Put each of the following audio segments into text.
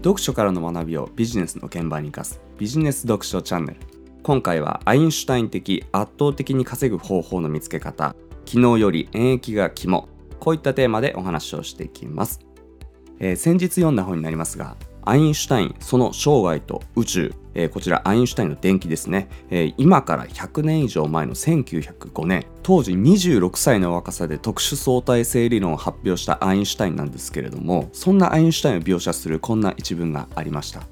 読書からの学びをビジネスの現場に生かすビジネス読書チャンネル。今回はアインシュタイン的圧倒的に稼ぐ方法の見つけ方昨日より演疫が肝こういったテーマでお話をしていきます、えー、先日読んだ本になりますがアインシュタインその生涯と宇宙、えー、こちらアインシュタインの電気ですね、えー、今から100年以上前の1905年当時26歳の若さで特殊相対性理論を発表したアインシュタインなんですけれどもそんなアインシュタインを描写するこんな一文がありました。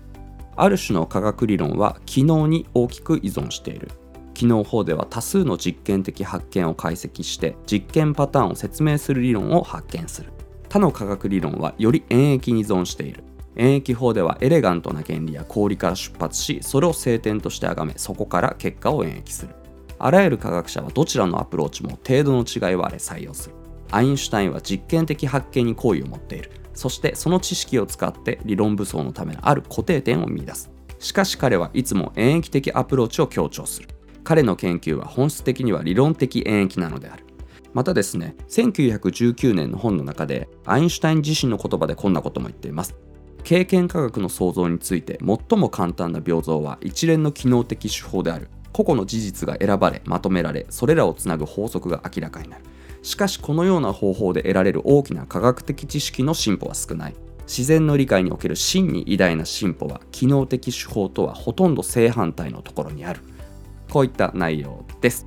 ある種の科学理論は機能に大きく依存している。機能法では多数の実験的発見を解析して実験パターンを説明する理論を発見する。他の科学理論はより演疫に依存している。演疫法ではエレガントな原理や氷から出発しそれを聖典として崇めそこから結果を演疫する。あらゆる科学者はどちらのアプローチも程度の違いはあれ採用する。アインシュタインは実験的発見に好意を持っている。そしてその知識を使って理論武装のためのある固定点を見出す。しかし彼はいつも演疫的アプローチを強調する。彼の研究は本質的には理論的演疫なのである。またですね1919年の本の中でアインシュタイン自身の言葉でこんなことも言っています。経験科学の創造について最も簡単な病像は一連の機能的手法である。個々の事実が選ばれまとめられそれらをつなぐ法則が明らかになる。しかしこのような方法で得られる大きな科学的知識の進歩は少ない。自然の理解における真に偉大な進歩は機能的手法とはほとんど正反対のところにある。こういった内容です。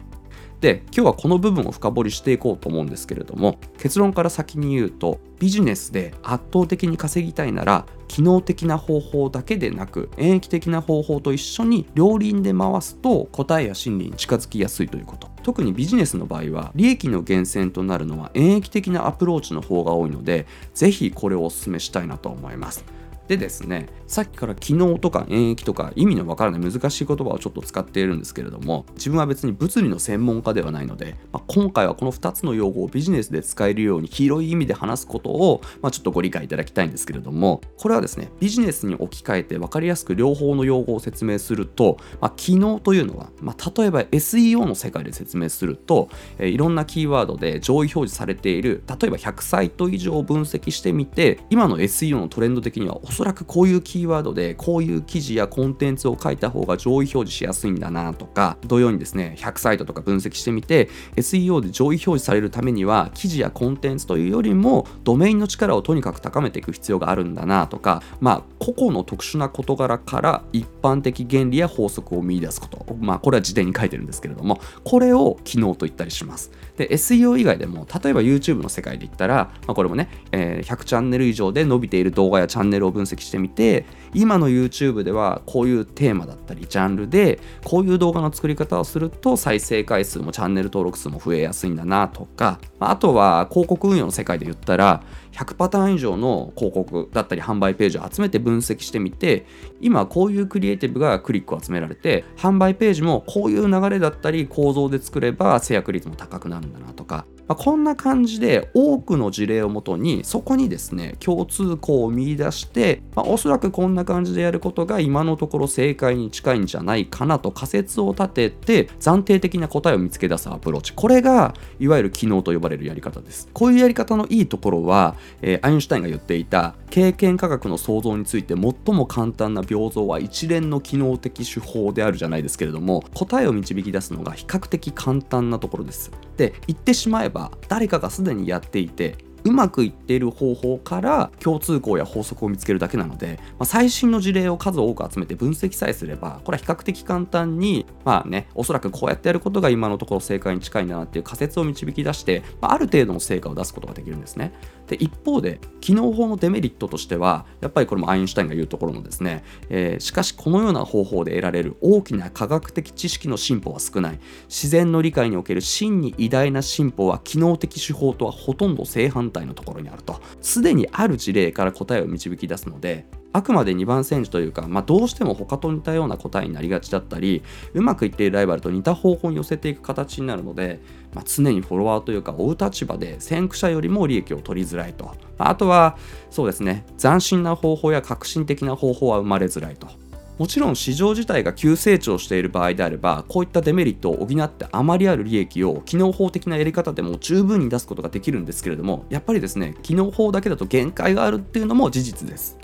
で今日はこの部分を深掘りしていこうと思うんですけれども結論から先に言うとビジネスで圧倒的に稼ぎたいなら機能的な方法だけでなく演疫的な方法と一緒に両輪で回すと答えや真理に近づきやすいということ。特にビジネスの場合は利益の源泉となるのは演疫的なアプローチの方が多いので是非これをお勧めしたいなと思います。でですねさっきから機能とか演疫とか意味のわからない難しい言葉をちょっと使っているんですけれども自分は別に物理の専門家ではないので、まあ、今回はこの2つの用語をビジネスで使えるように広い意味で話すことを、まあ、ちょっとご理解いただきたいんですけれどもこれはですねビジネスに置き換えて分かりやすく両方の用語を説明すると、まあ、機能というのは、ま、例えば SEO の世界で説明すると、えー、いろんなキーワードで上位表示されている例えば100サイト以上分析してみて今の SEO のトレンド的にはおそそらくこういうキーワードでこういう記事やコンテンツを書いた方が上位表示しやすいんだなとか同様にですね100サイトとか分析してみて SEO で上位表示されるためには記事やコンテンツというよりもドメインの力をとにかく高めていく必要があるんだなとかまあ個々の特殊な事柄から一般的原理や法則を見出すこと。まあこれは辞典に書いてるんですけれどもこれを機能と言ったりします。で SEO 以外でも例えば YouTube の世界で言ったら、まあ、これもね、えー、100チャンネル以上で伸びている動画やチャンネルを分析析してみて今の YouTube ではこういうテーマだったりジャンルでこういう動画の作り方をすると再生回数もチャンネル登録数も増えやすいんだなとかあとは広告運用の世界で言ったら100パターン以上の広告だったり販売ページを集めて分析してみて今こういうクリエイティブがクリックを集められて販売ページもこういう流れだったり構造で作れば制約率も高くなるんだなとかまあ、こんな感じで多くの事例をもとにそこにですね共通項を見出して、まあ、おそらくこんな感じでやることが今のところ正解に近いんじゃないかなと仮説を立てて暫定的な答えを見つけ出すアプローチ。これがいわゆる機能と呼ばれるやり方です。こういうやり方のいいところは、えー、アインシュタインが言っていた経験科学の創造について最も簡単な病像は一連の機能的手法であるじゃないですけれども答えを導き出すのが比較的簡単なところです。で言ってしまえば誰かがすでにやっていてうまくいっている方法から共通項や法則を見つけるだけなので、まあ、最新の事例を数多く集めて分析さえすればこれは比較的簡単にまあねおそらくこうやってやることが今のところ正解に近いんだなっていう仮説を導き出して、まあ、ある程度の成果を出すことができるんですね。で一方で機能法のデメリットとしてはやっぱりこれもアインシュタインが言うところのですね、えー、しかしこのような方法で得られる大きな科学的知識の進歩は少ない。自然の理解における真に偉大な進歩は機能的手法とはほとんど正反対のところにあると。すでにある事例から答えを導き出すのであくまで2番煎じというか、まあ、どうしても他と似たような答えになりがちだったりうまくいっているライバルと似た方向に寄せていく形になるので、まあ、常にフォロワーというか追う立場で先駆者よりも利益を取りづらいと、あとはそうですね斬新な方法や革新的な方法は生まれづらいと。もちろん市場自体が急成長している場合であればこういったデメリットを補って余りある利益を機能法的なやり方でも十分に出すことができるんですけれどもやっぱりですね機能法だけだと限界があるっていうのも事実です。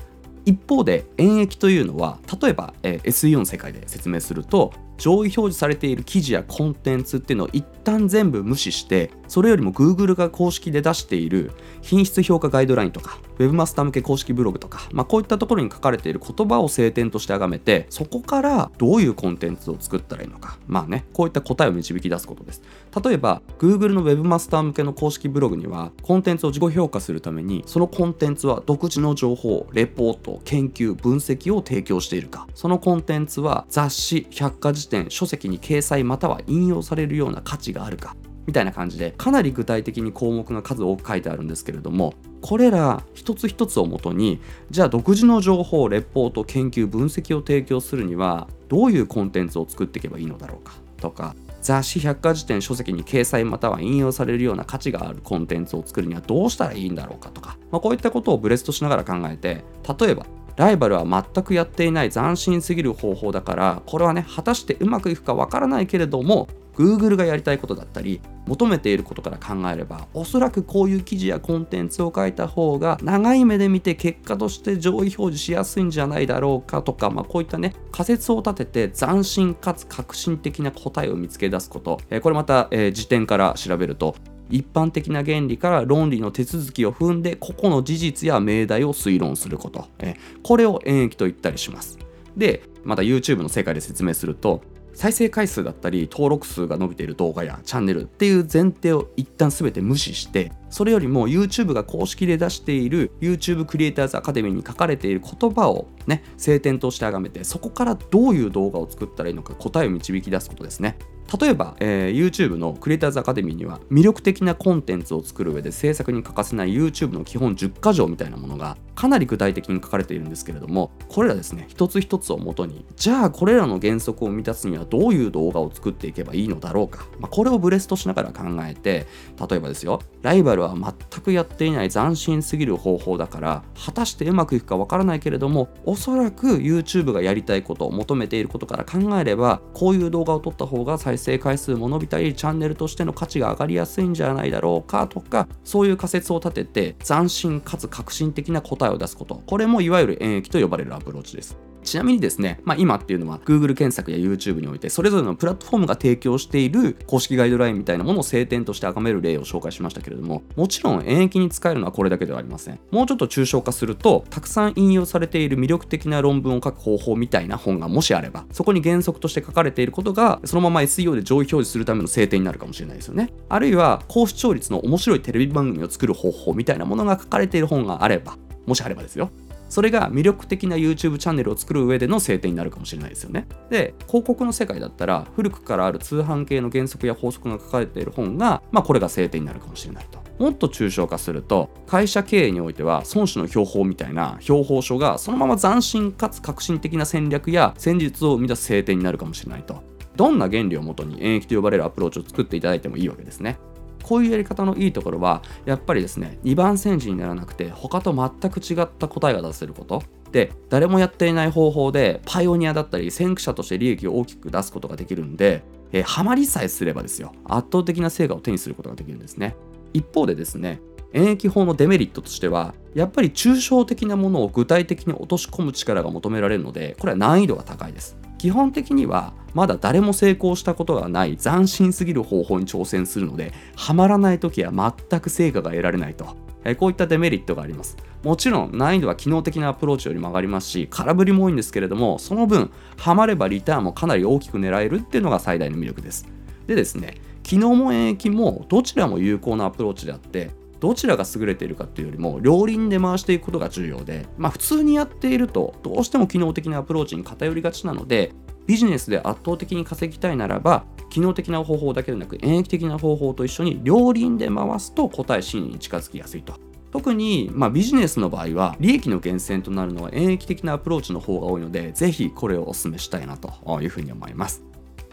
一方で演疫というのは例えば、えー、SEO の世界で説明すると上位表示されている記事やコンテンツっていうのを一旦全部無視してそれよりも Google が公式で出している品質評価ガイドラインとか Webmaster 向け公式ブログとか、まあ、こういったところに書かれている言葉を聖典として崇めてそこからどういうコンテンツを作ったらいいのかまあねこういった答えを導き出すことです。例えば Google の Webmaster 向けの公式ブログにはコンテンツを自己評価するためにそのコンテンツは独自の情報レポート研究分析を提供しているかそのコンテンツは雑誌百科事典書籍に掲載または引用されるような価値があるかみたいな感じでかなり具体的に項目が数多く書いてあるんですけれどもこれら一つ一つをもとにじゃあ独自の情報レポート研究分析を提供するにはどういうコンテンツを作っていけばいいのだろうかとか雑誌百科事典書籍に掲載または引用されるような価値があるコンテンツを作るにはどうしたらいいんだろうかとか、まあ、こういったことをブレストしながら考えて例えばライバルは全くやっていない斬新すぎる方法だからこれはね果たしてうまくいくかわからないけれども Google がやりたいことだったり求めていることから考えればおそらくこういう記事やコンテンツを書いた方が長い目で見て結果として上位表示しやすいんじゃないだろうかとか、まあ、こういったね仮説を立てて斬新かつ革新的な答えを見つけ出すこと、え、これまた、えー、辞典から調べると一般的な原理から論理の手続きを踏んで個々の事実や命題を推論すること、え、これを演疫と言ったりします。でまた YouTube の世界で説明すると再生回数だったり登録数が伸びている動画やチャンネルっていう前提を一旦全て無視してそれよりも YouTube が公式で出している YouTube クリエイターズアカデミーに書かれている言葉をね聖典として崇めてそこからどういう動画を作ったらいいのか答えを導き出すことですね。例えば、えー、YouTube のクリエイターズアカデミーには魅力的なコンテンツを作る上で制作に欠かせない YouTube の基本10か条みたいなものがかなり具体的に書かれているんですけれどもこれらですね一つ一つをもとにじゃあこれらの原則を満たすにはどういう動画を作っていけばいいのだろうか、まあ、これをブレストしながら考えて例えばですよライバルは全くやっていない斬新すぎる方法だから果たしてうまくいくかわからないけれどもおそらく YouTube がやりたいことを求めていることから考えればこういう動画を撮った方が最再生回数も伸びたりチャンネルとしての価値が上がりやすいんじゃないだろうかとかそういう仮説を立てて斬新かつ革新的な答えを出すこと。これもいわゆる演疫と呼ばれるアプローチです。ちなみにですね、まあ、今っていうのは Google 検索や YouTube においてそれぞれのプラットフォームが提供している公式ガイドラインみたいなものを聖典として崇める例を紹介しましたけれどももちろん演疫に使えるのはこれだけではありません。もうちょっと抽象化するとたくさん引用されている魅力的な論文を書く方法みたいな本がもしあればそこに原則として書かれていることがそのまま SEO で上位表示するための聖典になるかもしれないですよね。あるいは高視聴率の面白いテレビ番組を作る方法みたいなものが書かれている本があればもしあればですよ。それが魅力的な YouTube チャンネルを作る上での制定になるかもしれないですよね。で、広告の世界だったら古くからある通販系の原則や法則が書かれている本が、まあこれが制定になるかもしれないと。もっと抽象化すると、会社経営においては孫子の標法みたいな標法書がそのまま斬新かつ革新的な戦略や戦術を生み出す制定になるかもしれないと。どんな原理をもとに演疫と呼ばれるアプローチを作っていただいてもいいわけですね。こういうやり方のいいところはやっぱりですね2番煎じにならなくて他と全く違った答えが出せること。で誰もやっていない方法でパイオニアだったり先駆者として利益を大きく出すことができるんで、えー、ハマりさえすればですよ圧倒的な成果を手にすることができるんですね。一方でですね演疫法のデメリットとしてはやっぱり抽象的なものを具体的に落とし込む力が求められるのでこれは難易度が高いです。基本的にはまだ誰も成功したことがない斬新すぎる方法に挑戦するのでハマらない時は全く成果が得られないと。えこういったデメリットがあります。もちろん難易度は帰納的なアプローチよりも上がりますし空振りも多いんですけれどもその分ハマればリターンもかなり大きく狙えるっていうのが最大の魅力です。でですね帰納も演繹もどちらも有効なアプローチであってどちらが優れているかっていうよりも両輪で回していくことが重要でまあ普通にやっているとどうしても帰納的なアプローチに偏りがちなのでビジネスで圧倒的に稼ぎたいならば帰納的な方法だけでなく演繹的な方法と一緒に両輪で回すと答え真に近づきやすいと。特に、まあ、ビジネスの場合は利益の源泉となるのは演疫的なアプローチの方が多いのでぜひこれをお勧めしたいなというふうに思います。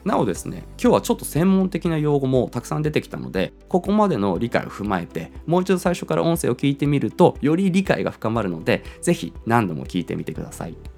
なおですね今日はちょっと専門的な用語もたくさん出てきたのでここまでの理解を踏まえてもう一度最初から音声を聞いてみるとより理解が深まるのでぜひ何度も聞いてみてください。